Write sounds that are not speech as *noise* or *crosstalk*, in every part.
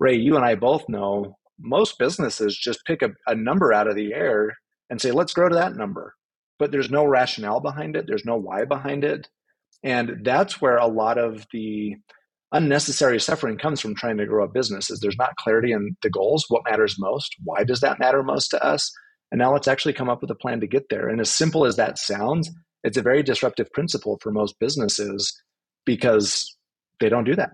Ray, you and I both know most businesses just pick a, a number out of the air and say, let's grow to that number. But there's no rationale behind it, there's no why behind it. And that's where a lot of the unnecessary suffering comes from trying to grow a business is there's not clarity in the goals what matters most why does that matter most to us and now let's actually come up with a plan to get there and as simple as that sounds it's a very disruptive principle for most businesses because they don't do that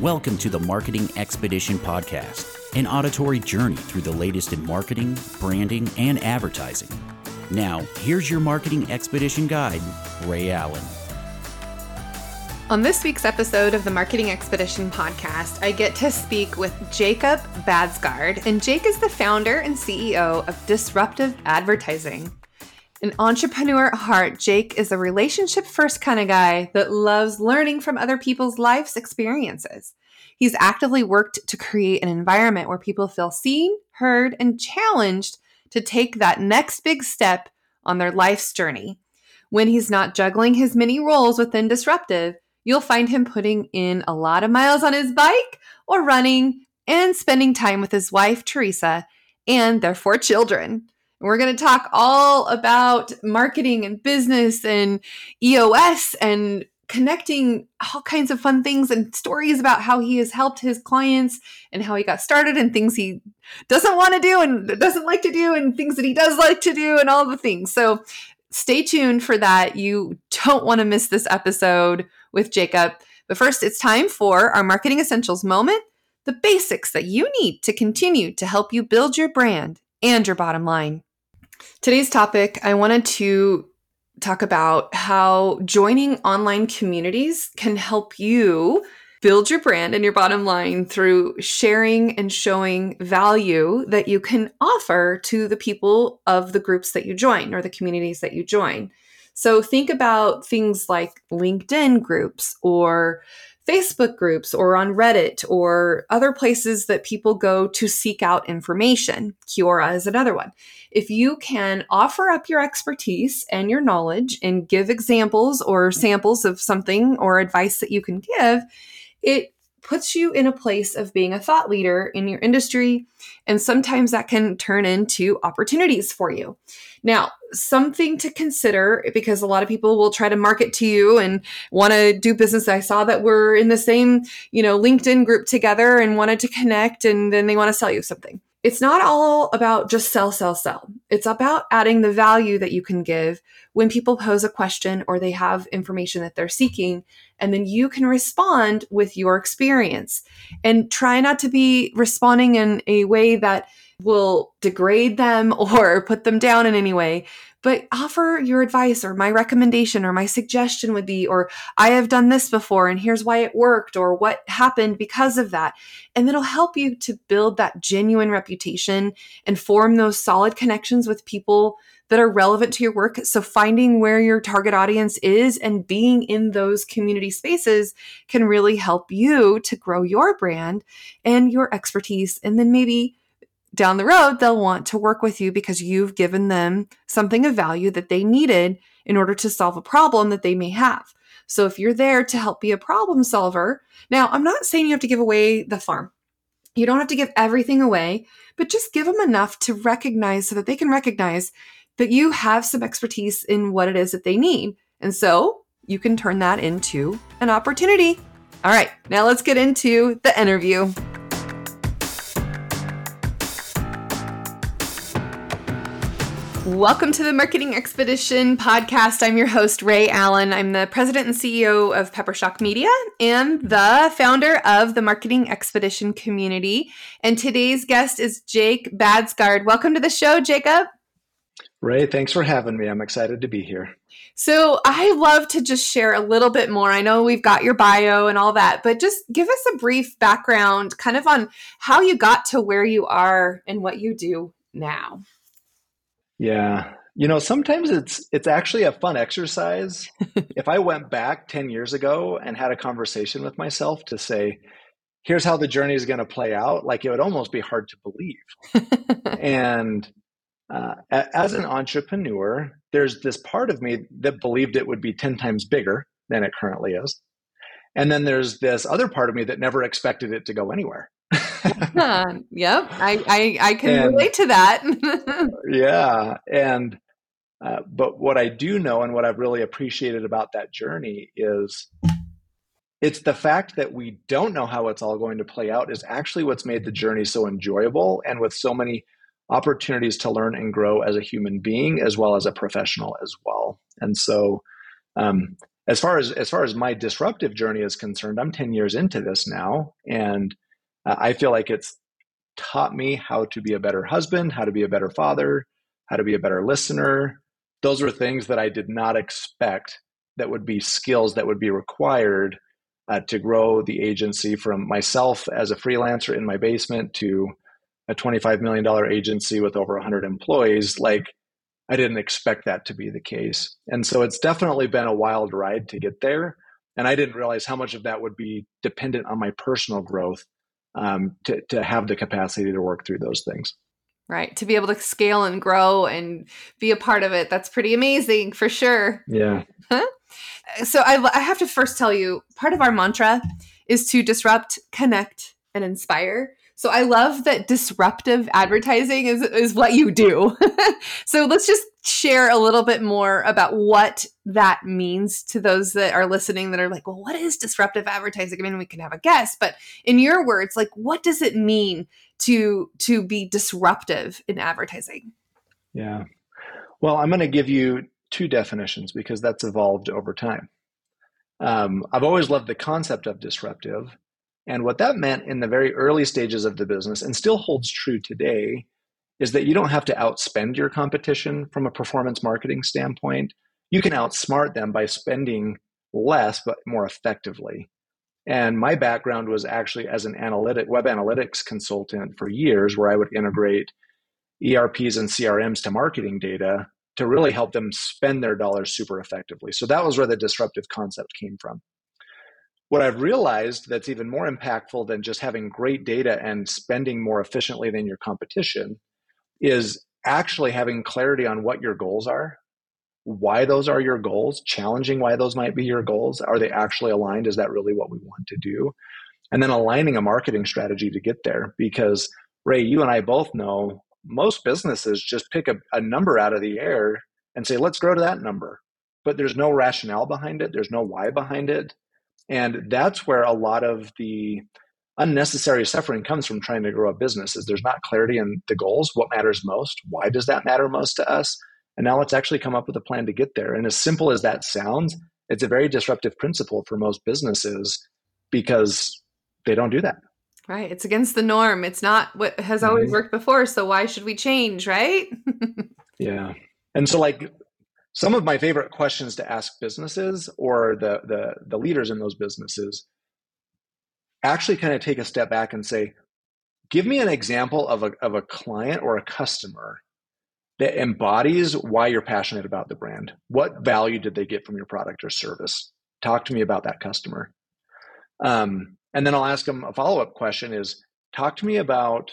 Welcome to the Marketing Expedition Podcast, an auditory journey through the latest in marketing, branding, and advertising. Now, here's your Marketing Expedition guide, Ray Allen. On this week's episode of the Marketing Expedition podcast, I get to speak with Jacob Baadsgaard, and Jake is the founder and CEO of Disruptive Advertising. An entrepreneur at heart, Jake is a relationship first kind of guy that loves learning from other people's life's experiences. He's actively worked to create an environment where people feel seen, heard, and challenged to take that next big step on their life's journey. When he's not juggling his many roles within Disruptive, you'll find him putting in a lot of miles on his bike or running and spending time with his wife, Teresa, and their four children. We're going to talk all about marketing and business and EOS and connecting all kinds of fun things and stories about how he has helped his clients and how he got started and things he doesn't want to do and doesn't like to do and things that he does like to do and all the things. So stay tuned for that. You don't want to miss this episode with Jacob. But first, it's time for our marketing essentials moment the basics that you need to continue to help you build your brand and your bottom line. Today's topic, I wanted to talk about how joining online communities can help you build your brand and your bottom line through sharing and showing value that you can offer to the people of the groups that you join or the communities that you join. So think about things like LinkedIn groups or Facebook groups or on Reddit or other places that people go to seek out information. Quora is another one. If you can offer up your expertise and your knowledge and give examples or samples of something or advice that you can give, it puts you in a place of being a thought leader in your industry. And sometimes that can turn into opportunities for you. Now, something to consider because a lot of people will try to market to you and want to do business. I saw that we're in the same, you know, LinkedIn group together and wanted to connect and then they want to sell you something. It's not all about just sell, sell, sell. It's about adding the value that you can give when people pose a question or they have information that they're seeking. And then you can respond with your experience and try not to be responding in a way that will degrade them *laughs* or put them down in any way, but offer your advice or my recommendation or my suggestion would be, or I have done this before and here's why it worked or what happened because of that. And it'll help you to build that genuine reputation and form those solid connections with people that are relevant to your work. So finding where your target audience is and being in those community spaces can really help you to grow your brand and your expertise. And then maybe down the road, they'll want to work with you because you've given them something of value that they needed in order to solve a problem that they may have. So if you're there to help be a problem solver, now I'm not saying you have to give away the farm. You don't have to give everything away, but just give them enough to recognize so that they can recognize that you have some expertise in what it is that they need. And so you can turn that into an opportunity. All right, now let's get into the interview. Welcome to the Marketing Expedition podcast. I'm your host, Ray Allen. I'm the president and CEO of Peppershock Media and the founder of the Marketing Expedition community. And today's guest is Jake Baadsgaard. Welcome to the show, Jacob. Ray, thanks for having me. I'm excited to be here. So, I love to just share a little bit more. I know we've got your bio and all that, but just give us a brief background kind of on how you got to where you are and what you do now. Yeah. You know, sometimes it's it's actually a fun exercise. *laughs* if I went back 10 years ago and had a conversation with myself to say, here's how the journey is going to play out, like it would almost be hard to believe. and uh, as an entrepreneur, there's this part of me that believed it would be 10 times bigger than it currently is. And then there's this other part of me that never expected it to go anywhere. Yep, I, I, I can and, relate to that. *laughs* yeah. And, uh, but what I do know and what I've really appreciated about that journey is it's the fact that we don't know how it's all going to play out is actually what's made the journey so enjoyable and with so many opportunities to learn and grow as a human being as well as a professional as well. And so, um, as far as as far as my disruptive journey is concerned, I'm 10 years into this now, and uh, I feel like it's taught me how to be a better husband, how to be a better father, how to be a better listener. Those were things that I did not expect that would be skills that would be required uh, to grow the agency from myself as a freelancer in my basement to a $25 million agency with over 100 employees, like I didn't expect that to be the case. And so it's definitely been a wild ride to get there. And I didn't realize how much of that would be dependent on my personal growth um, to, to have the capacity to work through those things. Right. To be able to scale and grow and be a part of it. That's pretty amazing for sure. Yeah. Huh? So I, I have to first tell you part of our mantra is to disrupt, connect, and inspire. So I love that disruptive advertising is, is what you do. *laughs* so let's just share a little bit more about what that means to those that are listening that are like, well, what is disruptive advertising? I mean, we can have a guess, but in your words, like what does it mean to to be disruptive in advertising? Yeah. Well, I'm going to give you two definitions because that's evolved over time. Um, I've always loved the concept of disruptive, and what that meant in the very early stages of the business, and still holds true today, is that you don't have to outspend your competition from a performance marketing standpoint. You can outsmart them by spending less but more effectively. And my background was actually as an analytic web analytics consultant for years, where I would integrate ERPs and CRMs to marketing data to really help them spend their dollars super effectively. So that was where the disruptive concept came from. What I've realized that's even more impactful than just having great data and spending more efficiently than your competition is actually having clarity on what your goals are, why those are your goals, challenging why those might be your goals. Are they actually aligned? Is that really what we want to do? And then aligning a marketing strategy to get there. Because, Ray, you and I both know most businesses just pick a, a number out of the air and say, let's grow to that number. But there's no rationale behind it, there's no why behind it. And that's where a lot of the unnecessary suffering comes from trying to grow a business is there's not clarity in the goals, what matters most, why does that matter most to us? And now let's actually come up with a plan to get there. And as simple as that sounds, it's a very disruptive principle for most businesses because they don't do that. Right. It's against the norm. It's not what has always mm-hmm. worked before. So why should we change, right? *laughs* yeah. And so like some of my favorite questions to ask businesses or the the the leaders in those businesses actually kind of take a step back and say give me an example of a of a client or a customer that embodies why you're passionate about the brand. What value did they get from your product or service? Talk to me about that customer. Um, and then i'll ask them a follow-up question is talk to me about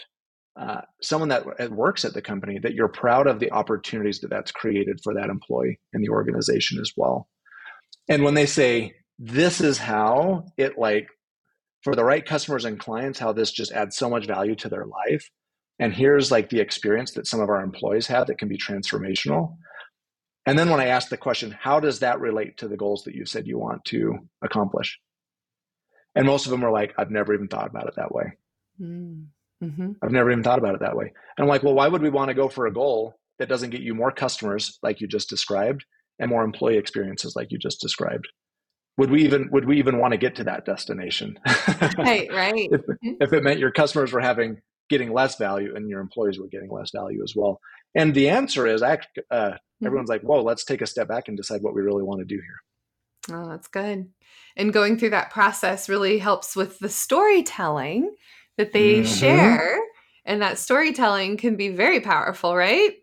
uh, someone that works at the company that you're proud of the opportunities that that's created for that employee in the organization as well. And when they say this is how it like for the right customers and clients how this just adds so much value to their life and here's like the experience that some of our employees have that can be transformational. And then when i ask the question how does that relate to the goals that you said you want to accomplish? And most of them are like i've never even thought about it that way. Mm. Mm-hmm. I've never even thought about it that way. And I'm like, well, why would we want to go for a goal that doesn't get you more customers like you just described and more employee experiences like you just described? Would we even would we even want to get to that destination? right, *laughs* right. if, mm-hmm. if it meant your customers were having getting less value and your employees were getting less value as well. And the answer is, uh, mm-hmm. everyone's like, "Whoa, let's take a step back and decide what we really want to do here." Oh, that's good. And going through that process really helps with the storytelling that they mm-hmm. share. And that storytelling can be very powerful, right?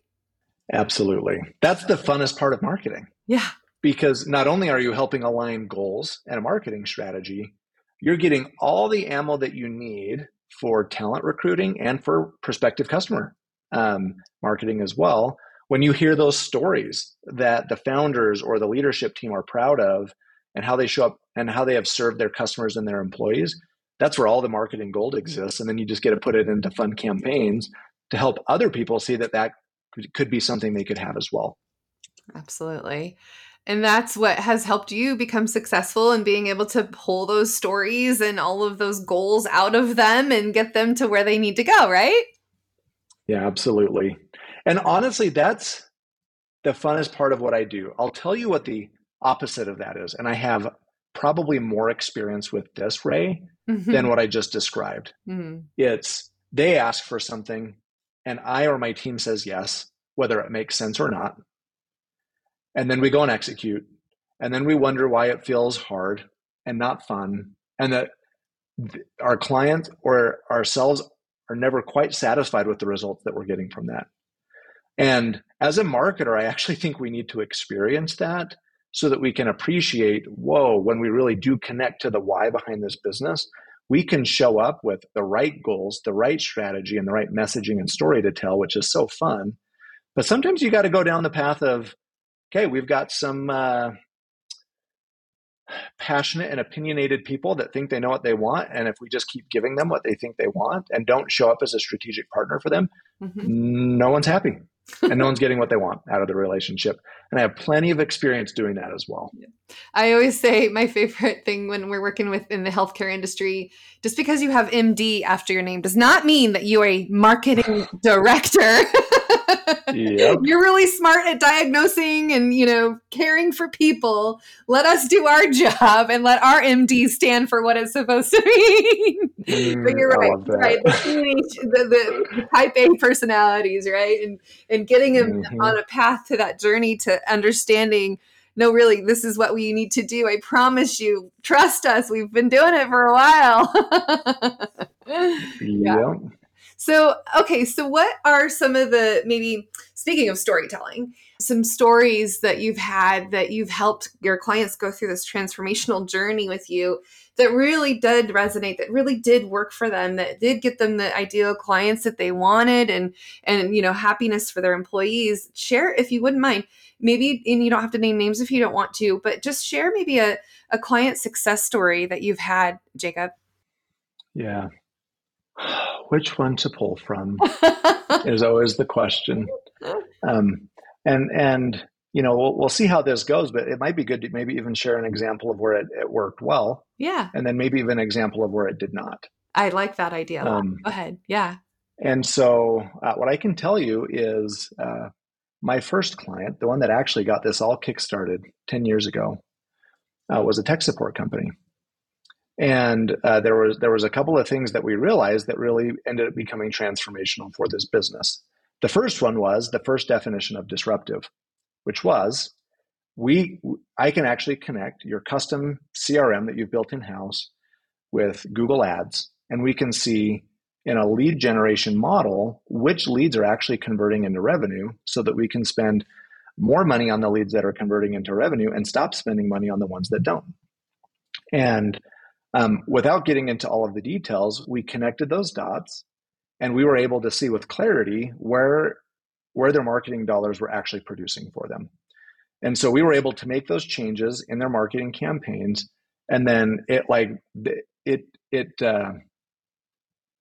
Absolutely. That's the funnest part of marketing. Yeah. Because not only are you helping align goals and a marketing strategy, you're getting all the ammo that you need for talent recruiting and for prospective customer um, marketing as well. When you hear those stories that the founders or the leadership team are proud of, and how they show up and how they have served their customers and their employees, that's where all the marketing gold exists. And then you just get to put it into fun campaigns to help other people see that that could be something they could have as well. Absolutely. And that's what has helped you become successful in being able to pull those stories and all of those goals out of them and get them to where they need to go, right? Yeah, absolutely. And honestly, that's the funnest part of what I do. I'll tell you what the opposite of that is. And I have probably more experience with this, Ray, mm-hmm. than what I just described. Mm-hmm. It's they ask for something and I or my team says yes, whether it makes sense or not and then we go and execute and then we wonder why it feels hard and not fun and that our client or ourselves are never quite satisfied with the results that we're getting from that and as a marketer i actually think we need to experience that so that we can appreciate whoa when we really do connect to the why behind this business we can show up with the right goals the right strategy and the right messaging and story to tell which is so fun but sometimes you got to go down the path of okay, we've got some uh, passionate and opinionated people that think they know what they want. And if we just keep giving them what they think they want and don't show up as a strategic partner for them, mm-hmm. no one's happy *laughs* and no one's getting what they want out of the relationship. And I have plenty of experience doing that as well. I always say my favorite thing when we're working with in the healthcare industry, just because you have MD after your name does not mean that you are a marketing *laughs* director. *laughs* yep. You're really smart at diagnosing and, you know, caring for people. Let us do our job and let our MD stand for what it's supposed to be. Mm, but you're right. Right. The, the, the, type A personalities, right? And and getting them mm-hmm. on a path to that journey to understanding no, really, this is what we need to do. I promise you, trust us. We've been doing it for a while. *laughs* yeah. So, okay, so what are some of the maybe speaking of storytelling, some stories that you've had that you've helped your clients go through this transformational journey with you that really did resonate, that really did work for them, that did get them the ideal clients that they wanted and and you know, happiness for their employees. Share if you wouldn't mind. Maybe and you don't have to name names if you don't want to, but just share maybe a, a client success story that you've had, Jacob. Yeah. *sighs* Which one to pull from *laughs* is always the question. Um, and and you know we'll, we'll see how this goes but it might be good to maybe even share an example of where it, it worked well. Yeah. And then maybe even an example of where it did not. I like that idea. Um, go ahead. Yeah. and so uh, what i can tell you is uh, my first client the one that actually got this all kickstarted 10 years ago uh, was a tech support company and uh, there was there was a couple of things that we realized that really ended up becoming transformational for this business the first one was the first definition of disruptive, which was we I can actually connect your custom CRM that you've built in house with Google Ads, and we can see in a lead generation model which leads are actually converting into revenue so that we can spend more money on the leads that are converting into revenue and stop spending money on the ones that don't. And um, without getting into all of the details, we connected those dots and we were able to see with clarity where where their marketing dollars were actually producing for them and so we were able to make those changes in their marketing campaigns and then it like it it uh,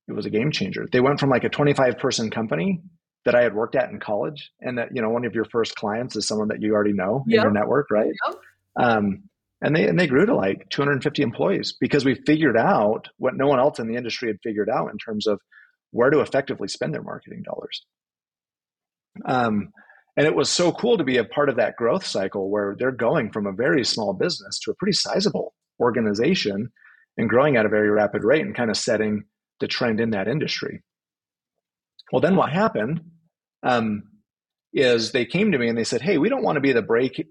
it was a game changer they went from like a 25 person company that i had worked at in college and that you know one of your first clients is someone that you already know yep. in your network right yep. um, and they and they grew to like 250 employees because we figured out what no one else in the industry had figured out in terms of where to effectively spend their marketing dollars. Um, and it was so cool to be a part of that growth cycle where they're going from a very small business to a pretty sizable organization and growing at a very rapid rate and kind of setting the trend in that industry. Well, then what happened um, is they came to me and they said, "Hey, we don't want to be the break.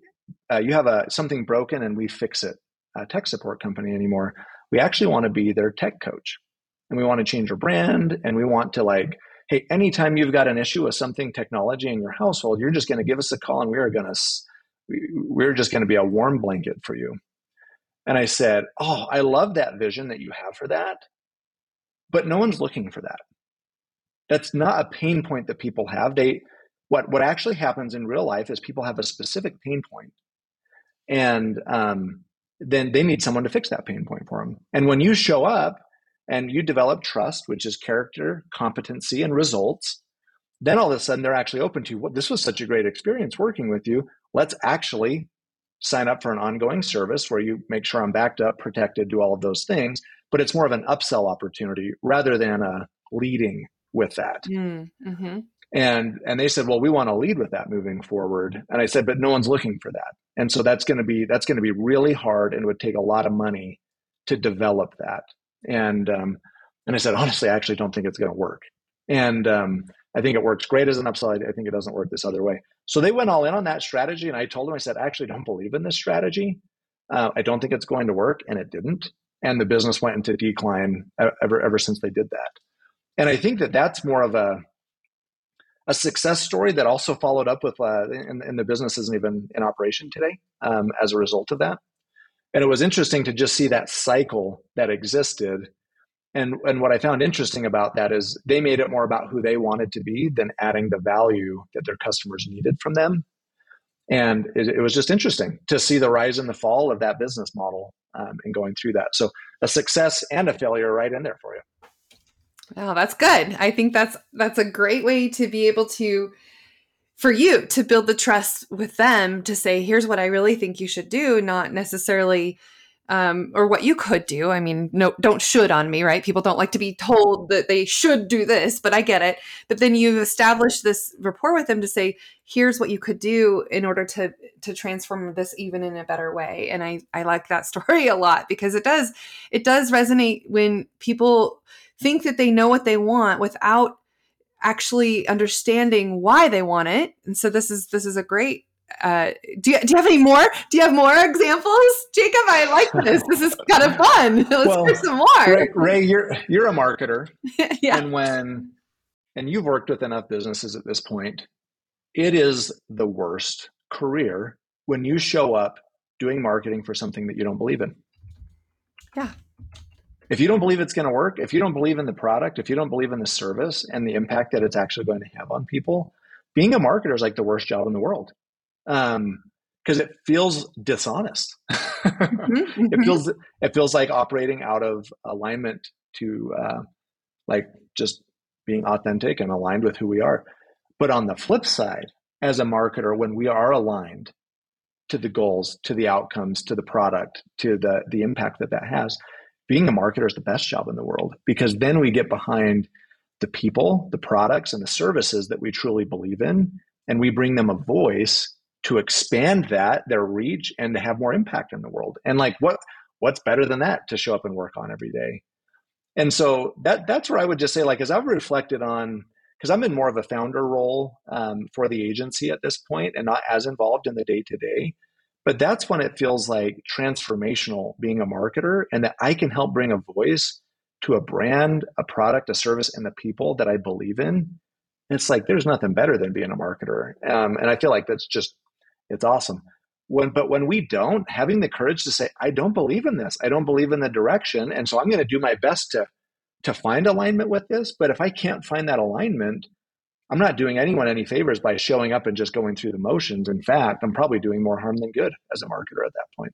Uh, you have a something broken and we fix it, a tech support company anymore. We actually want to be their tech coach." and we want to change our brand and we want to like hey anytime you've got an issue with something technology in your household you're just going to give us a call and we are going to we're just going to be a warm blanket for you and i said oh i love that vision that you have for that but no one's looking for that That's not a pain point that people have. They what what actually happens in real life is people have a specific pain point, and um, then they need someone to fix that pain point for them. And when you show up and you develop trust, which is character, competency, and results, then all of a sudden they're actually open to well, this was such a great experience working with you. Let's actually sign up for an ongoing service where you make sure I'm backed up, protected, do all of those things. But it's more of an upsell opportunity rather than a leading with that. Mm, mm-hmm. And and they said, well, we want to lead with that moving forward. And I said, but no one's looking for that. And so that's going to be that's going to be really hard, and it would take a lot of money to develop that. And um, and I said, honestly, I actually don't think it's going to work. And um, I think it works great as an upside. I think it doesn't work this other way. So they went all in on that strategy, and I told them, I said, I actually don't believe in this strategy. Uh, I don't think it's going to work, and it didn't. And the business went into decline ever ever since they did that. And I think that that's more of a a success story that also followed up with, uh, and, and the business isn't even in operation today um, as a result of that. And it was interesting to just see that cycle that existed. And, and what I found interesting about that is they made it more about who they wanted to be than adding the value that their customers needed from them. And it, it was just interesting to see the rise and the fall of that business model um, and going through that. So a success and a failure right in there for you. Oh, that's good. I think that's that's a great way to be able to for you to build the trust with them to say here's what I really think you should do, not necessarily um, or what you could do. I mean, no, don't should on me, right? People don't like to be told that they should do this, but I get it. But then you've established this rapport with them to say, here's what you could do in order to to transform this even in a better way. And I I like that *laughs* story a lot because it does it does resonate when people think that they know what they want without actually understanding why they want it. And so this is this is a great uh, do you, do you have any more? Do you have more examples, Jacob? I like this. This is kind of fun. *laughs* Let's well, hear some more. Ray, Ray, you're you're a marketer, *laughs* yeah. and when and you've worked with enough businesses at this point, it is the worst career when you show up doing marketing for something that you don't believe in. Yeah, if you don't believe it's going to work, if you don't believe in the product, if you don't believe in the service and the impact that it's actually going to have on people, being a marketer is like the worst job in the world because um, it feels dishonest. Mm-hmm, *laughs* it mm-hmm. feels it feels like operating out of alignment to uh, like just being authentic and aligned with who we are. But on the flip side, as a marketer, when we are aligned to the goals, to the outcomes, to the product, to the the impact that that has, being a marketer is the best job in the world because then we get behind the people, the products, and the services that we truly believe in, and we bring them a voice to expand that their reach and to have more impact in the world. And like what what's better than that to show up and work on every day? And so that that's where I would just say, like, as I've reflected on, because I'm in more of a founder role um, for the agency at this point, and not as involved in the day to day. But that's when it feels like transformational being a marketer and that I can help bring a voice to a brand, a product, a service, and the people that I believe in. It's like there's nothing better than being a marketer. Um, and I feel like that's just, it's awesome. When, but when we don't, having the courage to say, I don't believe in this, I don't believe in the direction. And so I'm going to do my best to, to find alignment with this. But if I can't find that alignment, I'm not doing anyone any favors by showing up and just going through the motions. In fact, I'm probably doing more harm than good as a marketer at that point.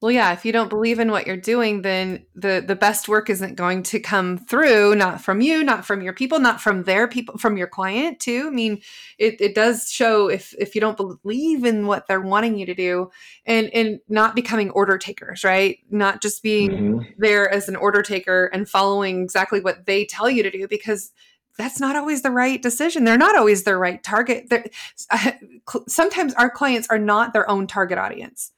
Well, yeah, if you don't believe in what you're doing, then the the best work isn't going to come through, not from you, not from your people, not from their people, from your client too. I mean, it, it does show if if you don't believe in what they're wanting you to do and and not becoming order takers, right? Not just being mm-hmm. there as an order taker and following exactly what they tell you to do because that's not always the right decision. They're not always the right target. Uh, *laughs* sometimes our clients are not their own target audience,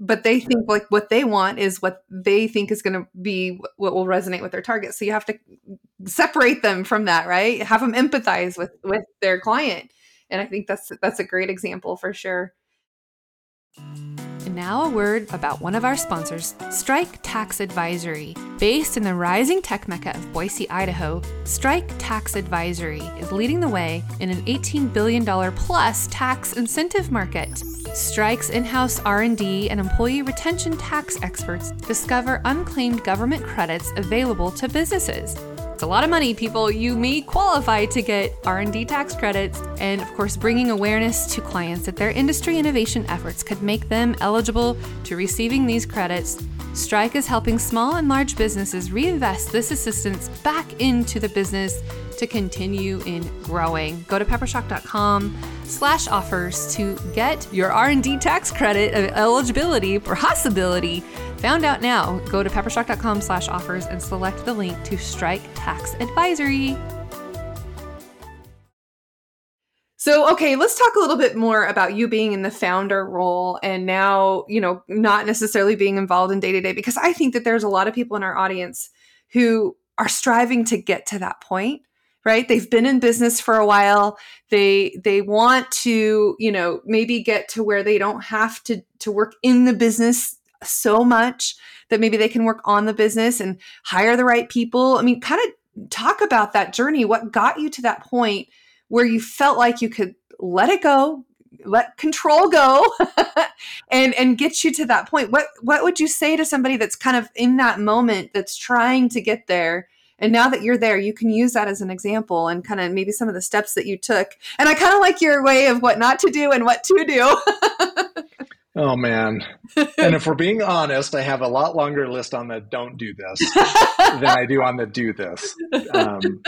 but they think like what they want is what they think is going to be what will resonate with their target. So you have to separate them from that, right? Have them empathize with with their client, and I think that's that's a great example for sure. Now a word about one of our sponsors, Strike Tax Advisory. Based in the rising tech mecca of Boise, Idaho, Strike Tax Advisory is leading the way in an $18 billion plus tax incentive market. Strike's in-house R&D and employee retention tax experts discover unclaimed government credits available to businesses It's a lot of money, people. You may qualify to get R&D tax credits and of course bringing awareness to clients that their industry innovation efforts could make them eligible to receiving these credits. Strike is helping small and large businesses reinvest this assistance back into the business to continue in growing. Go to peppershock.com slash offers to get your R&D tax credit eligibility possibility found out now. Go to peppershock.com slash offers and select the link to Strike Tax Advisory. So, okay, let's talk a little bit more about you being in the founder role and now, you know, not necessarily being involved in day to day, because I think that there's a lot of people in our audience who are striving to get to that point right they've been in business for a while they they want to you know maybe get to where they don't have to to work in the business so much that maybe they can work on the business and hire the right people i mean kind of talk about that journey what got you to that point where you felt like you could let it go let control go *laughs* and and get you to that point what what would you say to somebody that's kind of in that moment that's trying to get there and now that you're there, you can use that as an example and kind of maybe some of the steps that you took. And I kind of like your way of what not to do and what to do. *laughs* oh, man. And if *laughs* we're being honest, I have a lot longer list on the don't do this *laughs* than I do on the do this. Um,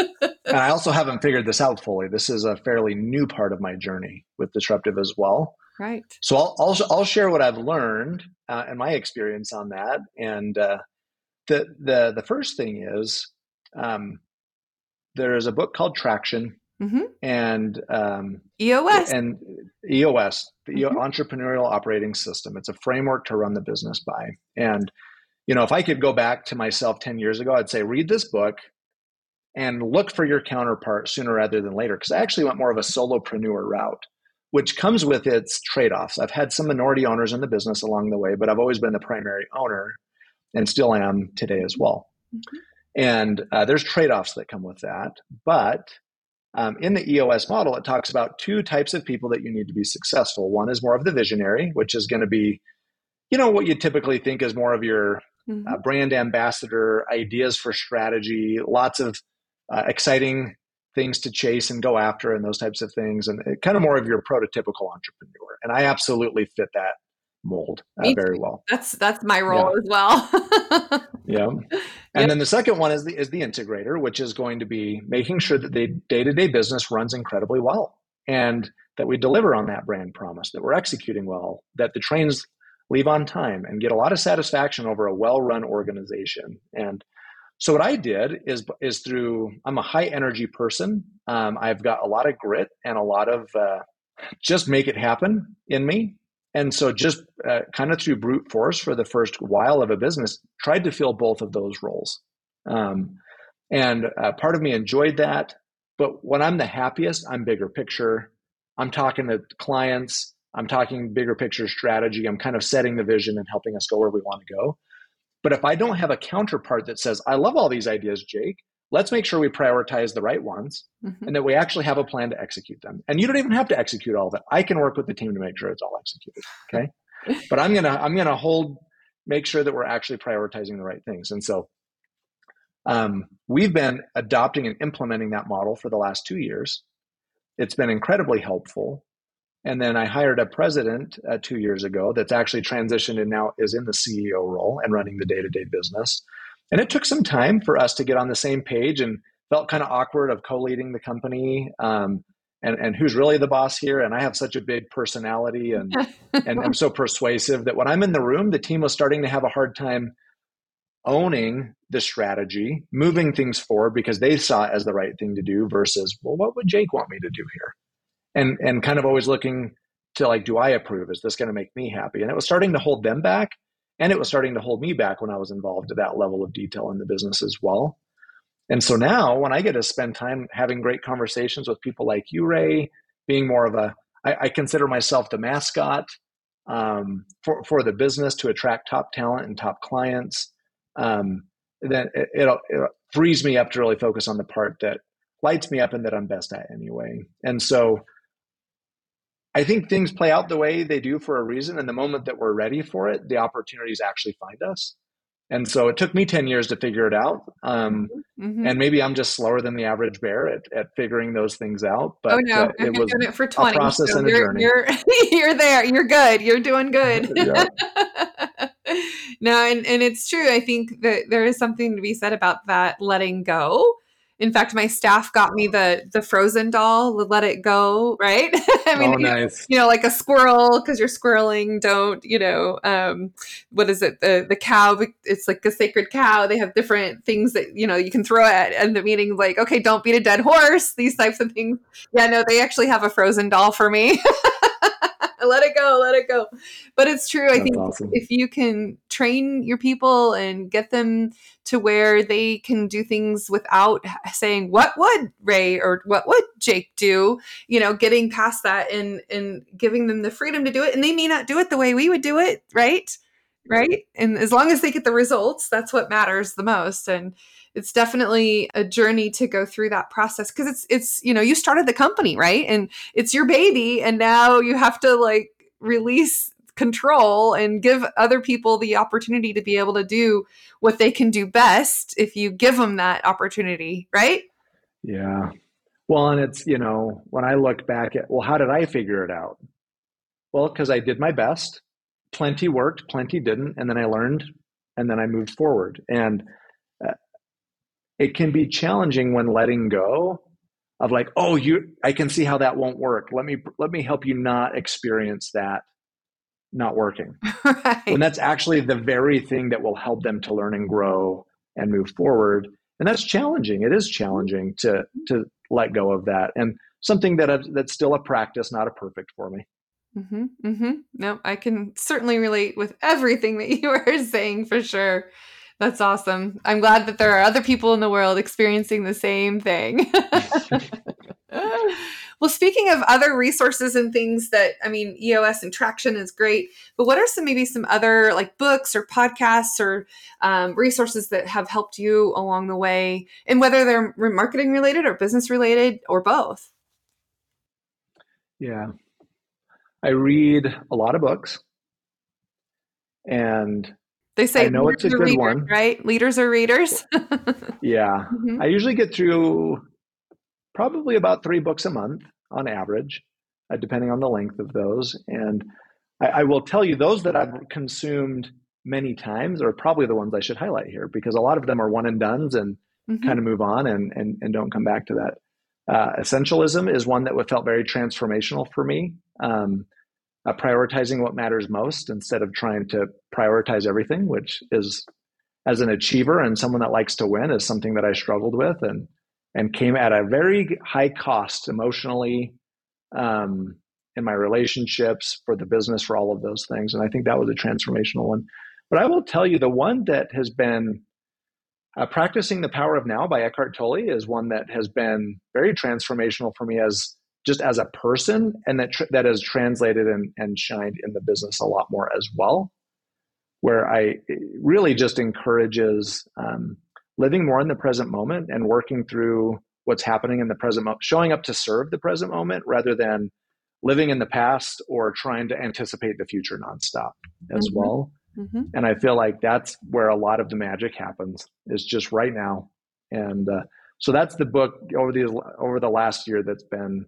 and I also haven't figured this out fully. This is a fairly new part of my journey with disruptive as well. Right. So I'll, I'll, I'll share what I've learned uh, and my experience on that. And uh, the, the, the first thing is um, there is a book called Traction, mm-hmm. and um, EOS and EOS, the mm-hmm. Entrepreneurial Operating System. It's a framework to run the business by. And you know, if I could go back to myself ten years ago, I'd say read this book and look for your counterpart sooner rather than later. Because I actually went more of a solopreneur route, which comes with its trade offs. I've had some minority owners in the business along the way, but I've always been the primary owner and still am today as well. Mm-hmm. And uh, there's trade offs that come with that. But um, in the EOS model, it talks about two types of people that you need to be successful. One is more of the visionary, which is going to be, you know, what you typically think is more of your mm-hmm. uh, brand ambassador, ideas for strategy, lots of uh, exciting things to chase and go after, and those types of things, and uh, kind of more of your prototypical entrepreneur. And I absolutely fit that mold uh, very well. That's that's my role yeah. as well. *laughs* yeah. And yep. then the second one is the is the integrator, which is going to be making sure that the day-to-day business runs incredibly well and that we deliver on that brand promise, that we're executing well, that the trains leave on time and get a lot of satisfaction over a well-run organization. And so what I did is is through I'm a high energy person. Um, I've got a lot of grit and a lot of uh, just make it happen in me and so just uh, kind of through brute force for the first while of a business tried to fill both of those roles. Um, and uh, part of me enjoyed that but when i'm the happiest i'm bigger picture. I'm talking to clients. I'm talking bigger picture strategy. I'm kind of setting the vision and helping us go where we want to go. But if i don't have a counterpart that says i love all these ideas jake let's make sure we prioritize the right ones mm-hmm. and that we actually have a plan to execute them. And you don't even have to execute all of it. I can work with the team to make sure it's all executed. Okay. *laughs* but I'm gonna I'm gonna hold make sure that we're actually prioritizing the right things. And so um, we've been adopting and implementing that model for the last two years. It's been incredibly helpful. And then I hired a president uh, two years ago that's actually transitioned and now is in the CEO role and running the day to day business. And it took some time for us to get on the same page and felt kind of awkward of co-leading the company. Um, and, and who's really the boss here? And I have such a big personality and *laughs* and I'm so persuasive that when I'm in the room, the team was starting to have a hard time owning the strategy, moving things forward because they saw it as the right thing to do versus, well, what would Jake want me to do here? And and kind of always looking to like, do I approve? Is this going to make me happy? And it was starting to hold them back. And it was starting to hold me back when I was involved to that level of detail in the business as well. And so now when I get to spend time having great conversations with people like you, Ray, being more of a, I, I consider myself the mascot um, for, for the business to attract top talent and top clients, um, then it, it'll, it frees me up to really focus on the part that lights me up and that I'm best at anyway. And so I think things play out the way they do for a reason. And the moment that we're ready for it, the opportunities actually find us. And so it took me 10 years to figure it out. Um, mm-hmm. And maybe I'm just slower than the average bear at, at figuring those things out. But oh, no. Uh, it was it for 20, a process so and a you're, journey. You're, *laughs* you're there. You're good. You're doing good. *laughs* *laughs* no, and, and it's true. I think that there is something to be said about that letting go in fact, my staff got me the the Frozen doll, Let It Go, right? *laughs* I mean, oh, nice. you, know, like a squirrel because you're squirreling. Don't you know? Um, what is it? The the cow. It's like a sacred cow. They have different things that you know you can throw at, and the meaning like, okay, don't beat a dead horse. These types of things. Yeah, no, they actually have a Frozen doll for me. *laughs* *laughs* let it go, let it go. But it's true. That's I think awesome. if you can train your people and get them to where they can do things without saying, what would Ray or what would Jake do? You know, getting past that and and giving them the freedom to do it. And they may not do it the way we would do it, right? Right. And as long as they get the results, that's what matters the most. And it's definitely a journey to go through that process because it's it's you know you started the company right? And it's your baby and now you have to like release control and give other people the opportunity to be able to do what they can do best if you give them that opportunity right? Yeah. Well and it's you know when i look back at well how did i figure it out? Well because i did my best. Plenty worked plenty didn't and then i learned and then i moved forward. And it can be challenging when letting go of like oh you i can see how that won't work. Let me let me help you not experience that not working. *laughs* Right. when that's actually the very thing that will help them to learn and grow and move forward. And that's challenging. It is challenging to to let go of that. And something that I've, that's still a practice not a perfect for me. Mm-hmm, mm-hmm. no i can certainly relate with everything that *laughs* you are saying for sure that's awesome. I'm glad that there are other people in the world experiencing the same thing. *laughs* well, speaking of other resources and things that, I mean, EOS and traction is great, but what are some maybe some other like books or podcasts or um, resources that have helped you along the way, and whether they're marketing related or business related or both? Yeah. I read a lot of books and they say I know it's a good readers, one, right? Leaders are readers. *laughs* yeah, mm-hmm. I usually get through probably about three books a month on average, uh, depending on the length of those. And I, I will tell you, those that I've consumed many times are probably the ones I should highlight here because a lot of them are one and duns and mm-hmm. kind of move on and, and and don't come back to that. Uh, essentialism is one that felt very transformational for me. Um, uh, prioritizing what matters most instead of trying to prioritize everything, which is as an achiever and someone that likes to win is something that I struggled with and and came at a very high cost emotionally um, in my relationships for the business for all of those things and I think that was a transformational one. But I will tell you the one that has been uh, practicing the power of now by Eckhart Tolle is one that has been very transformational for me as just as a person and that tr- that has translated and, and shined in the business a lot more as well where i really just encourages um, living more in the present moment and working through what's happening in the present moment showing up to serve the present moment rather than living in the past or trying to anticipate the future nonstop as mm-hmm. well mm-hmm. and i feel like that's where a lot of the magic happens is just right now and uh, so that's the book over the over the last year that's been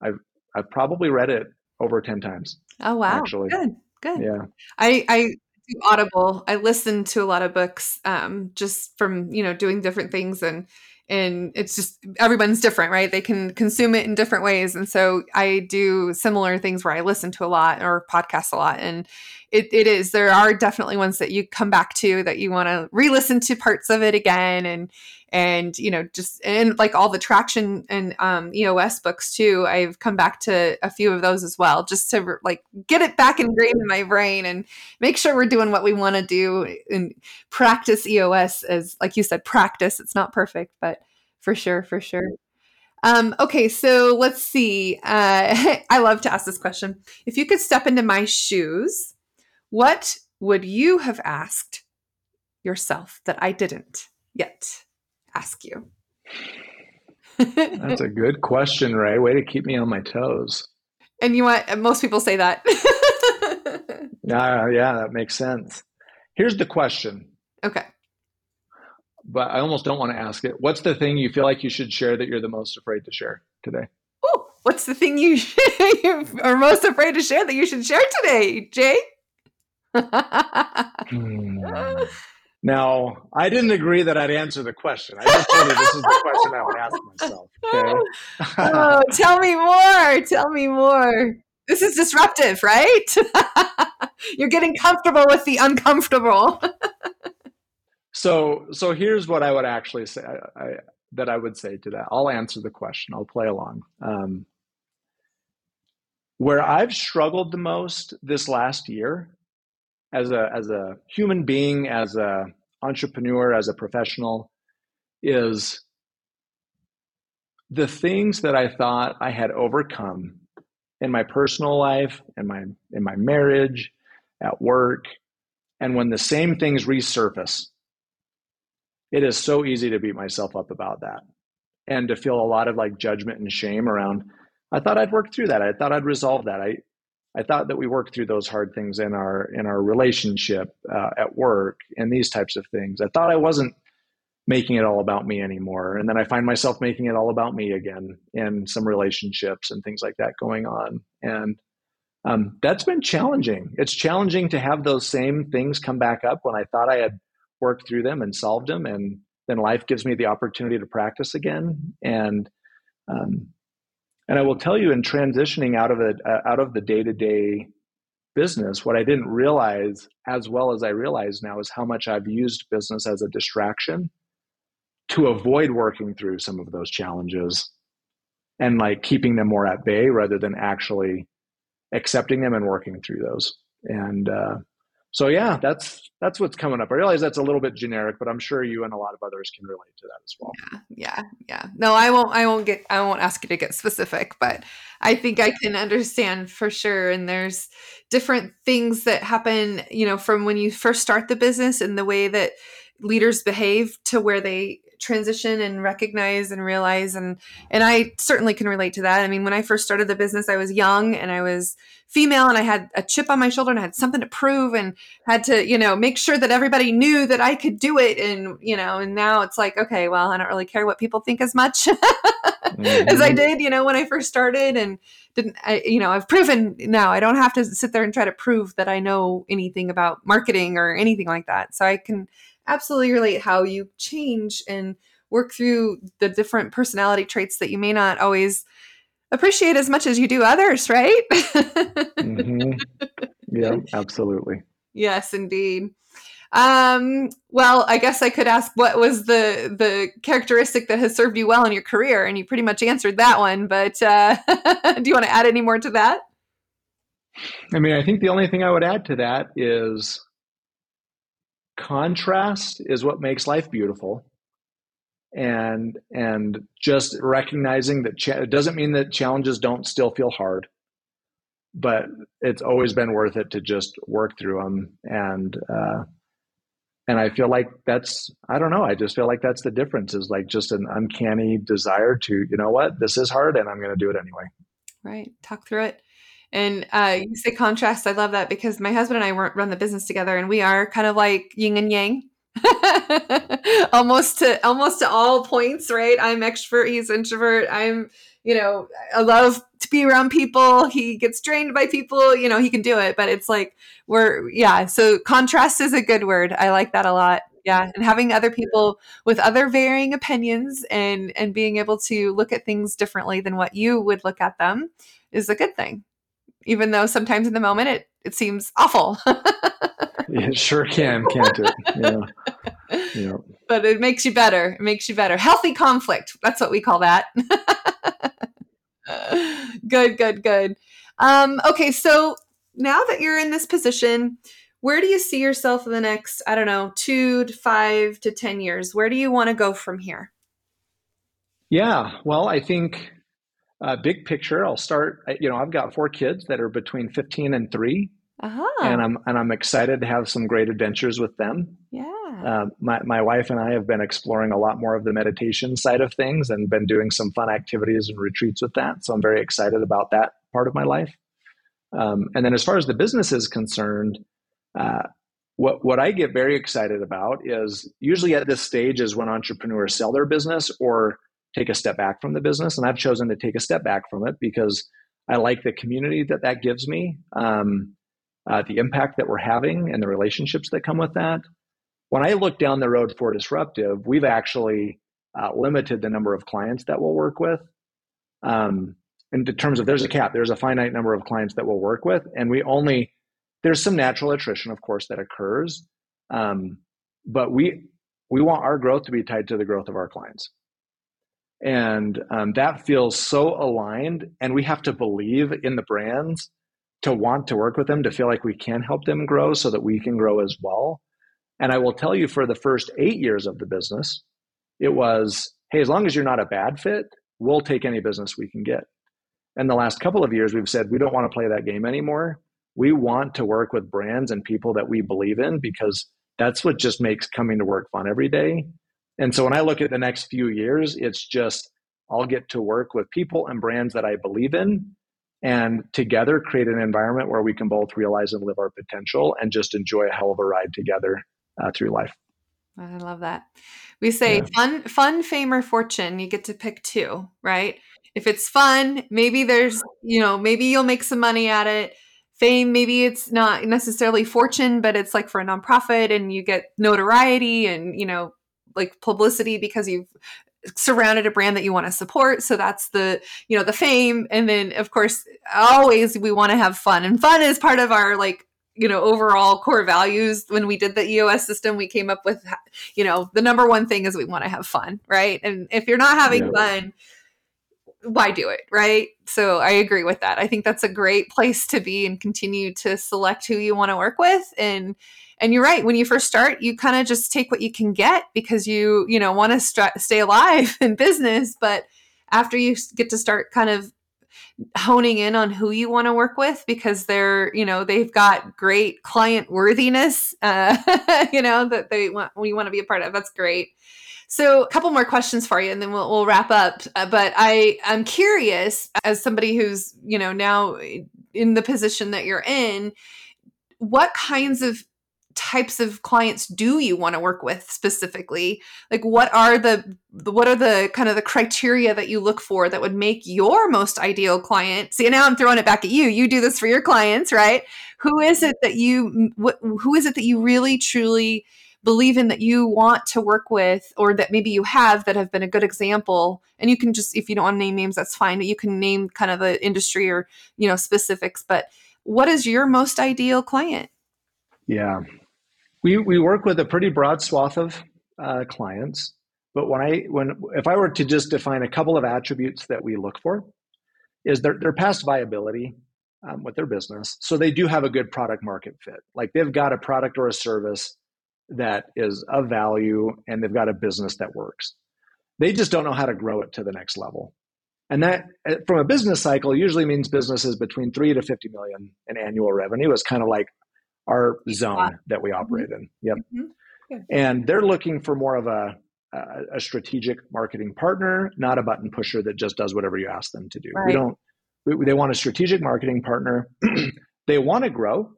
I've I've probably read it over ten times. Oh wow! Actually, good, good. Yeah, I I do Audible. I listen to a lot of books, um, just from you know doing different things and and it's just everyone's different right they can consume it in different ways and so i do similar things where i listen to a lot or podcasts a lot and it, it is there are definitely ones that you come back to that you want to re-listen to parts of it again and and you know just and like all the traction and um, eos books too i've come back to a few of those as well just to like get it back ingrained in my brain and make sure we're doing what we want to do and practice eos as like you said practice it's not perfect but for sure for sure um, okay, so let's see. Uh, *laughs* I love to ask this question. If you could step into my shoes, what would you have asked yourself that I didn't yet? ask you? That's a good question, Ray. Way to keep me on my toes. And you want most people say that. *laughs* yeah, yeah, that makes sense. Here's the question. Okay. But I almost don't want to ask it. What's the thing you feel like you should share that you're the most afraid to share today? Oh, what's the thing you *laughs* you are most afraid to share that you should share today, Jay? Hmm. Now, I didn't agree that I'd answer the question. I just told you this is the question I would ask myself. Okay. oh, tell me more. Tell me more. This is disruptive, right? *laughs* You're getting comfortable with the uncomfortable. *laughs* so, so here's what I would actually say. I, I, that I would say to that. I'll answer the question. I'll play along. Um, where I've struggled the most this last year as a as a human being, as a entrepreneur, as a professional, is the things that I thought I had overcome in my personal life, in my in my marriage, at work, and when the same things resurface, it is so easy to beat myself up about that and to feel a lot of like judgment and shame around I thought I'd worked through that. I thought I'd resolve that. I I thought that we worked through those hard things in our in our relationship uh, at work and these types of things. I thought I wasn't making it all about me anymore, and then I find myself making it all about me again in some relationships and things like that going on, and um, that's been challenging. It's challenging to have those same things come back up when I thought I had worked through them and solved them, and then life gives me the opportunity to practice again, and um, and I will tell you, in transitioning out of it, uh, out of the day to day business, what I didn't realize as well as I realize now is how much I've used business as a distraction to avoid working through some of those challenges and like keeping them more at bay rather than actually accepting them and working through those. And uh, so yeah, that's that's what's coming up. I realize that's a little bit generic, but I'm sure you and a lot of others can relate to that as well. Yeah, yeah, yeah. No, I won't. I won't get. I won't ask you to get specific, but I think I can understand for sure. And there's different things that happen, you know, from when you first start the business and the way that leaders behave to where they transition and recognize and realize and and I certainly can relate to that. I mean, when I first started the business, I was young and I was female and I had a chip on my shoulder and I had something to prove and had to, you know, make sure that everybody knew that I could do it and, you know, and now it's like, okay, well, I don't really care what people think as much mm-hmm. *laughs* as I mm-hmm. did, you know, when I first started and didn't I, you know, I've proven now I don't have to sit there and try to prove that I know anything about marketing or anything like that. So I can absolutely relate how you change and work through the different personality traits that you may not always appreciate as much as you do others, right? mm-hmm. Yeah, absolutely. Yes, indeed. Um, well, I guess I could ask what was the the characteristic that has served you well in your career, and you pretty much answered that one. But uh, *laughs* do you want to add any more to that? I mean, I think the only thing I would add to that is contrast is what makes life beautiful. And and just recognizing that cha- it doesn't mean that challenges don't still feel hard but it's always been worth it to just work through them and uh, and i feel like that's i don't know i just feel like that's the difference is like just an uncanny desire to you know what? This is hard and i'm going to do it anyway. Right. Talk through it and uh, you say contrast. I love that because my husband and I run the business together, and we are kind of like yin and yang, *laughs* almost to almost to all points. Right? I'm extrovert. He's introvert. I'm, you know, I love to be around people. He gets drained by people. You know, he can do it, but it's like we're yeah. So contrast is a good word. I like that a lot. Yeah, and having other people with other varying opinions and and being able to look at things differently than what you would look at them is a good thing even though sometimes in the moment it, it seems awful. *laughs* it sure can, can't it? Yeah. yeah. But it makes you better. It makes you better. Healthy conflict. That's what we call that. *laughs* good, good, good. Um, okay, so now that you're in this position, where do you see yourself in the next, I don't know, two to five to 10 years? Where do you want to go from here? Yeah, well, I think uh, big picture, I'll start. You know, I've got four kids that are between 15 and 3 uh-huh. and I'm and I'm excited to have some great adventures with them. Yeah. Uh, my my wife and I have been exploring a lot more of the meditation side of things and been doing some fun activities and retreats with that. So I'm very excited about that part of my life. Um, and then as far as the business is concerned, uh, what what I get very excited about is usually at this stage is when entrepreneurs sell their business or take a step back from the business, and I've chosen to take a step back from it because I like the community that that gives me, um, uh, the impact that we're having, and the relationships that come with that. When I look down the road for disruptive, we've actually uh, limited the number of clients that we'll work with. Um, in terms of there's a cap, there's a finite number of clients that we'll work with, and we only there's some natural attrition, of course, that occurs, um, but we we want our growth to be tied to the growth of our clients, and um, that feels so aligned. And we have to believe in the brands to want to work with them, to feel like we can help them grow, so that we can grow as well. And I will tell you, for the first eight years of the business, it was, hey, as long as you're not a bad fit, we'll take any business we can get. And the last couple of years, we've said we don't want to play that game anymore we want to work with brands and people that we believe in because that's what just makes coming to work fun every day. And so when I look at the next few years, it's just I'll get to work with people and brands that I believe in and together create an environment where we can both realize and live our potential and just enjoy a hell of a ride together uh, through life. I love that. We say yeah. fun, fun, fame, or fortune. You get to pick two, right? If it's fun, maybe there's, you know, maybe you'll make some money at it fame maybe it's not necessarily fortune but it's like for a nonprofit and you get notoriety and you know like publicity because you've surrounded a brand that you want to support so that's the you know the fame and then of course always we want to have fun and fun is part of our like you know overall core values. When we did the eos system we came up with you know the number one thing is we want to have fun right? And if you're not having yeah. fun why do it right? So i agree with that. I think that's a great place to be and continue to select who you want to work with and and you're right when you first start you kind of just take what you can get because you you know want to st- stay alive *laughs* in business but after you get to start kind of honing in on who you want to work with because they're you know they've got great client worthiness *laughs* uh, *laughs* you know that they want we want to be a part of that's great so, a couple more questions for you, and then we'll, we'll wrap up. Uh, but I I'm curious, as somebody who's you know now in the position that you're in, what kinds of types of clients do you want to work with specifically? Like what are the what are the kind of the criteria that you look for that would make your most ideal client see now i'm throwing it back at you you do this for your clients right? Who is it that you who is it that you really truly believe in that you want to work with or that maybe you have that have been a good example? And you can just if you don't want to name names that's fine you can name kind of the industry or you know specifics but what is your most ideal client? Yeah we we work with a pretty broad swath of uh, clients but when i when if i were to just define a couple of attributes that we look for is their, their past viability um, with their business so they do have a good product market fit like they've got a product or a service that is of value and they've got a business that works. They just don't know how to grow it to the next level. And that, uh, from a business cycle, usually means businesses between three to 50 million in annual revenue is kind of like our zone that we operate in. Yep. Mm-hmm. Yeah. And they're looking for more of a, a, a, strategic marketing partner, not a button pusher that just does whatever you ask them to do. Right. We don't, we, they want a strategic marketing partner. *clears throat* they want to grow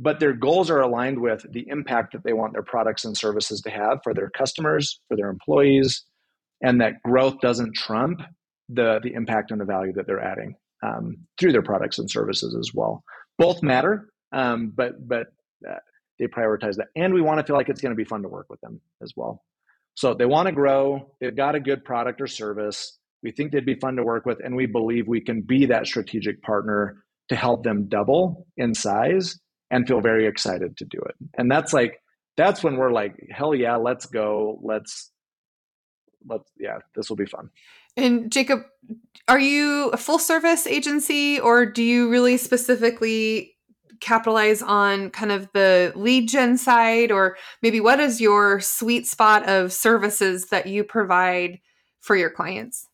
but their goals are aligned with the impact that they want their products and services to have for their customers, for their employees, and that growth doesn't trump the, the impact and the value that they're adding um, through their products and services as well. Both matter, um, but but uh, they prioritize that, and we want to feel like it's going to be fun to work with them as well. So they want to grow. They've got a good product or service. We think they'd be fun to work with, and we believe we can be that strategic partner to help them double in size and feel very excited to do it. And that's like that's when we're like, hell yeah, let's go. Let's let's yeah, this will be fun. And Jacob, are you a full service agency or do you really specifically capitalize on kind of the lead gen side or maybe what is your sweet spot of services that you provide for your clients?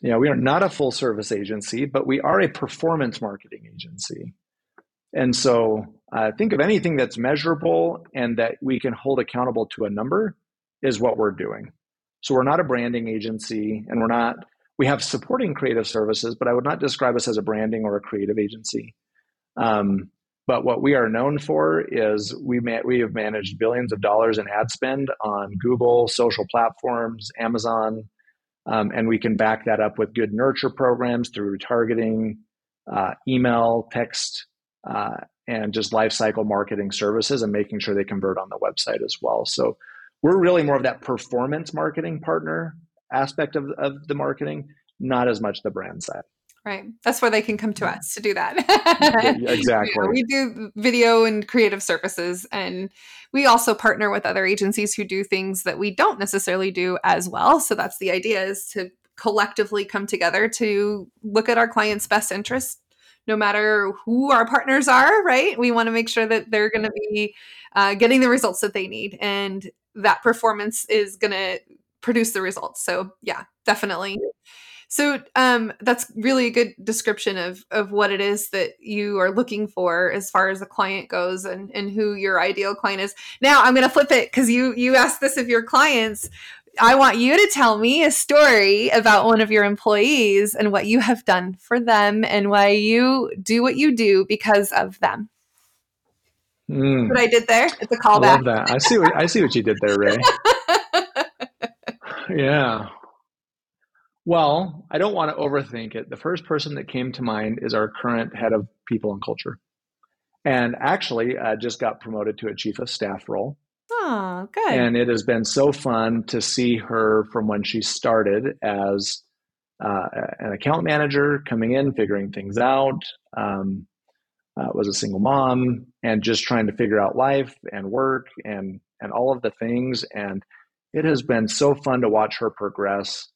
Yeah, we are not a full service agency, but we are a performance marketing agency. And so uh, think of anything that's measurable and that we can hold accountable to a number is what we're doing. So we're not a branding agency and we're not, we have supporting creative services, but I would not describe us as a branding or a creative agency. Um, But what we are known for is we ma- we have managed billions of dollars in ad spend on Google, social platforms, Amazon, um, and we can back that up with good nurture programs through targeting, uh, email, text, uh, and just lifecycle marketing services, and making sure they convert on the website as well. So we're really more of that performance marketing partner aspect of, of the marketing, not as much the brand side. Right. That's where they can come to us to do that. *laughs* exactly. Yeah, we do video and creative services, and we also partner with other agencies who do things that we don't necessarily do as well. So that's the idea is to collectively come together to look at our clients' best interest, no matter who our partners are, right? We want to make sure that they're going to be uh, getting the results that they need, and that performance is going to produce the results. So, yeah, definitely. So um, that's really a good description of of what it is that you are looking for as far as the client goes and and who your ideal client is. Now I'm going to flip it because you you asked this of your clients. I want you to tell me a story about one of your employees and what you have done for them and why you do what you do because of them. Mm. What I did there? It's a callback. I love that. I see what I see what you did there, Ray. *laughs* yeah. Well, I don't want to overthink it. The first person that came to mind is our current head of people and culture. And actually, uh, just got promoted to a chief of staff role. Oh, good. And it has been so fun to see her from when she started as uh, an account manager, coming in, figuring things out, um, uh, was a single mom, and just trying to figure out life and work and and all of the things. And it has been so fun to watch her progress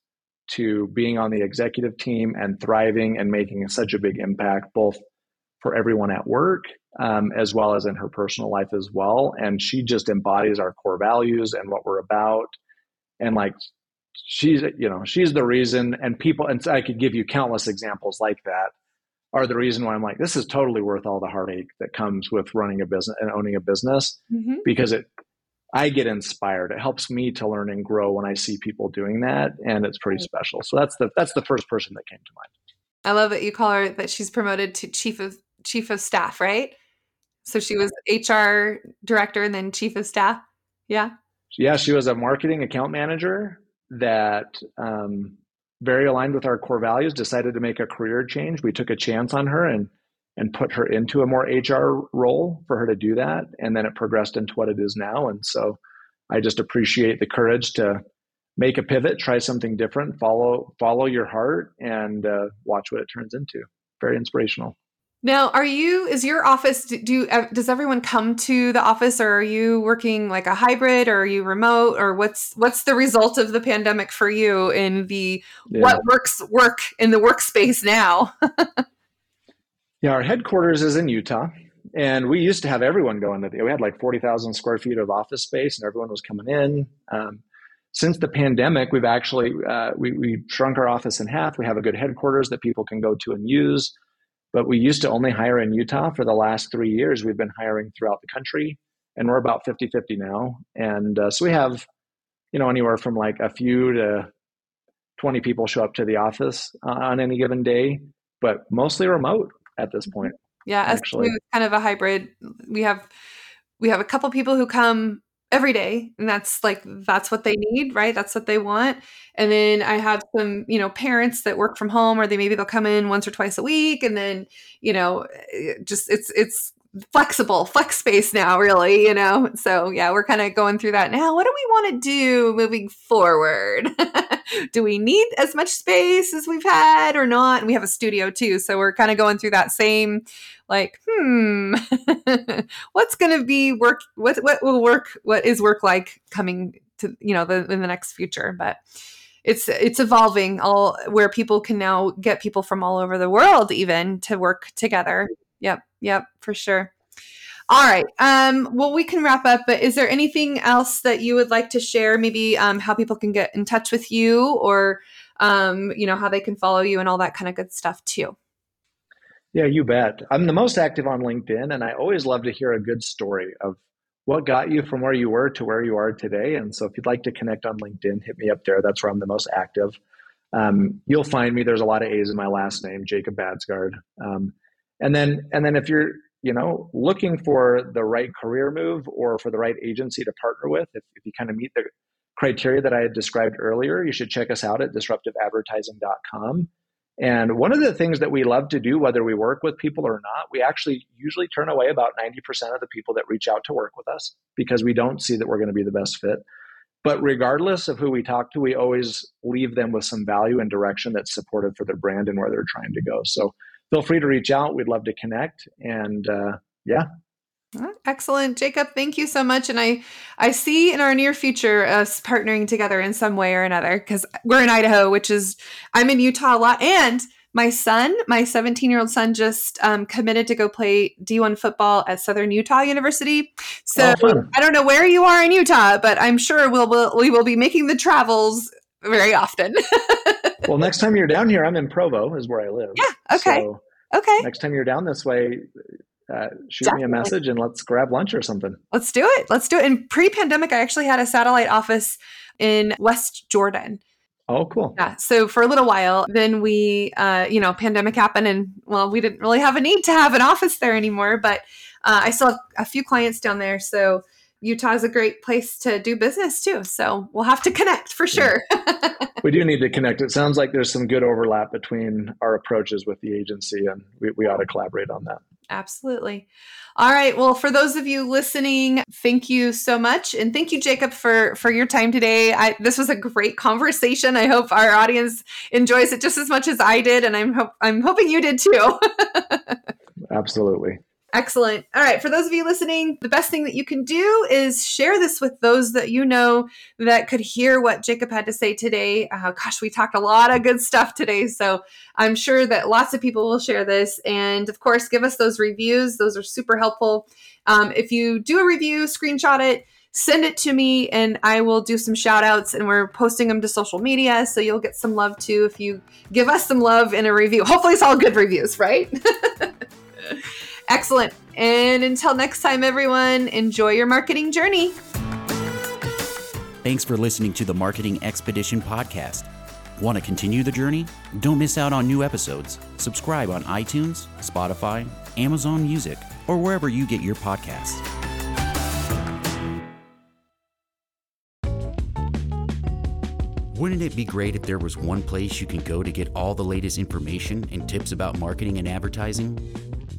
to being on the executive team and thriving and making such a big impact, both for everyone at work um, as well as in her personal life as well. And she just embodies our core values and what we're about. And like, she's, you know, she's the reason, and people, and I could give you countless examples like that are the reason why I'm like, this is totally worth all the heartache that comes with running a business and owning a business mm-hmm. because it I get inspired. It helps me to learn and grow when I see people doing that, and it's pretty special. So that's the that's the first person that came to mind. I love that you call her that she's promoted to chief of chief of staff, right? So she was HR director and then chief of staff. Yeah. Yeah, she was a marketing account manager that um, very aligned with our core values. Decided to make a career change. We took a chance on her and and put her into a more HR role for her to do that. And then it progressed into what it is now. And so I just appreciate the courage to make a pivot, try something different, follow follow your heart, and uh, watch what it turns into. Very inspirational. Now, are you? Is your office? Do does everyone come to the office, or are you working like a hybrid, or are you remote, or what's what's the result of the pandemic for you in the yeah. what works work in the workspace now? *laughs* Yeah, our headquarters is in Utah, and we used to have everyone to the. We had like forty thousand square feet of office space, and everyone was coming in. Um, since the pandemic, we've actually uh, we, we shrunk our office in half. We have a good headquarters that people can go to and use, but we used to only hire in Utah. For the last three years, we've been hiring throughout the country, and we're about 50-50 now. And uh, so we have, you know, anywhere from like a few to 20 people show up to the office uh, on any given day, but mostly remote at this point. Yeah, actually, kind of a hybrid. We have we have a couple people who come every day and that's like that's what they need right that's what they want and then i have some you know parents that work from home or they maybe they'll come in once or twice a week and then you know eh, just it's it's flexible flex space now really you know? So yeah we're kind of going through that now. What do we want to do moving forward? *laughs* Do we need as much space as we've had or not? And we have a studio too so we're kind of going through that same like hmm *laughs* what's going to be work what what will work what is work like coming to you know the, in the next future? But it's it's evolving all where people can now get people from all over the world even to work together Yep. Yep. For sure. All right. Um, well, we can wrap up, but is there anything else that you would like to share? Maybe um, how people can get in touch with you or, um, you know, how they can follow you and all that kind of good stuff too. Yeah, you bet. I'm the most active on LinkedIn, and I always love to hear a good story of what got you from where you were to where you are today. And so if you'd like to connect on LinkedIn, hit me up there. That's where I'm the most active. Um, you'll find me. There's a lot of A's in my last name, Jacob Baadsgaard. Um, and then and then if you're you know, looking for the right career move or for the right agency to partner with, if, if you kind of meet the criteria that I had described earlier, you should check us out at disruptiveadvertising.com. And one of the things that we love to do, whether we work with people or not, we actually usually turn away about 90% of the people that reach out to work with us because we don't see that we're going to be the best fit. But regardless of who we talk to, we always leave them with some value and direction that's supportive for their brand and where they're trying to go. So feel free to reach out. We'd love to connect. And uh, yeah. Excellent, Jacob. Thank you so much. And I, I see in our near future us partnering together in some way or another because we're in Idaho, which is I'm in Utah a lot, and my son, my 17 year old son, just um, committed to go play D1 football at Southern Utah University. So oh, I don't know where you are in Utah, but I'm sure we'll, we'll we will be making the travels very often. *laughs* well, next time you're down here, I'm in Provo, is where I live. Yeah. Okay. So okay. Next time you're down this way, uh, shoot Definitely. me a message and let's grab lunch or something. Let's do it. Let's do it. In pre-pandemic, I actually had a satellite office in West Jordan. Oh, cool. Yeah. So for a little while, then we, uh, you know, pandemic happened, and well, we didn't really have a need to have an office there anymore. But uh, I still have a few clients down there, so Utah is a great place to do business too. So we'll have to connect for sure. Yeah. *laughs* we do need to connect. It sounds like there's some good overlap between our approaches with the agency, and we, we ought to collaborate on that. Absolutely. All right. Well, for those of you listening, thank you so much, and thank you, Jacob, for for your time today. I, this was a great conversation. I hope our audience enjoys it just as much as I did, and I'm hope I'm hoping you did too. *laughs* Absolutely. Excellent. All right. For those of you listening, the best thing that you can do is share this with those that you know that could hear what Jacob had to say today. Uh, gosh, we talked a lot of good stuff today. So I'm sure that lots of people will share this. And of course, give us those reviews. Those are super helpful. Um, if you do a review, screenshot it, send it to me, and I will do some shout outs. And we're posting them to social media. So you'll get some love too if you give us some love in a review. Hopefully, it's all good reviews, right? *laughs* Excellent. And until next time, everyone, enjoy your marketing journey. Thanks for listening to the Marketing Expedition podcast. Want to continue the journey? Don't miss out on new episodes. Subscribe on iTunes, Spotify, Amazon Music, or wherever you get your podcasts. Wouldn't it be great if there was one place you can go to get all the latest information and tips about marketing and advertising?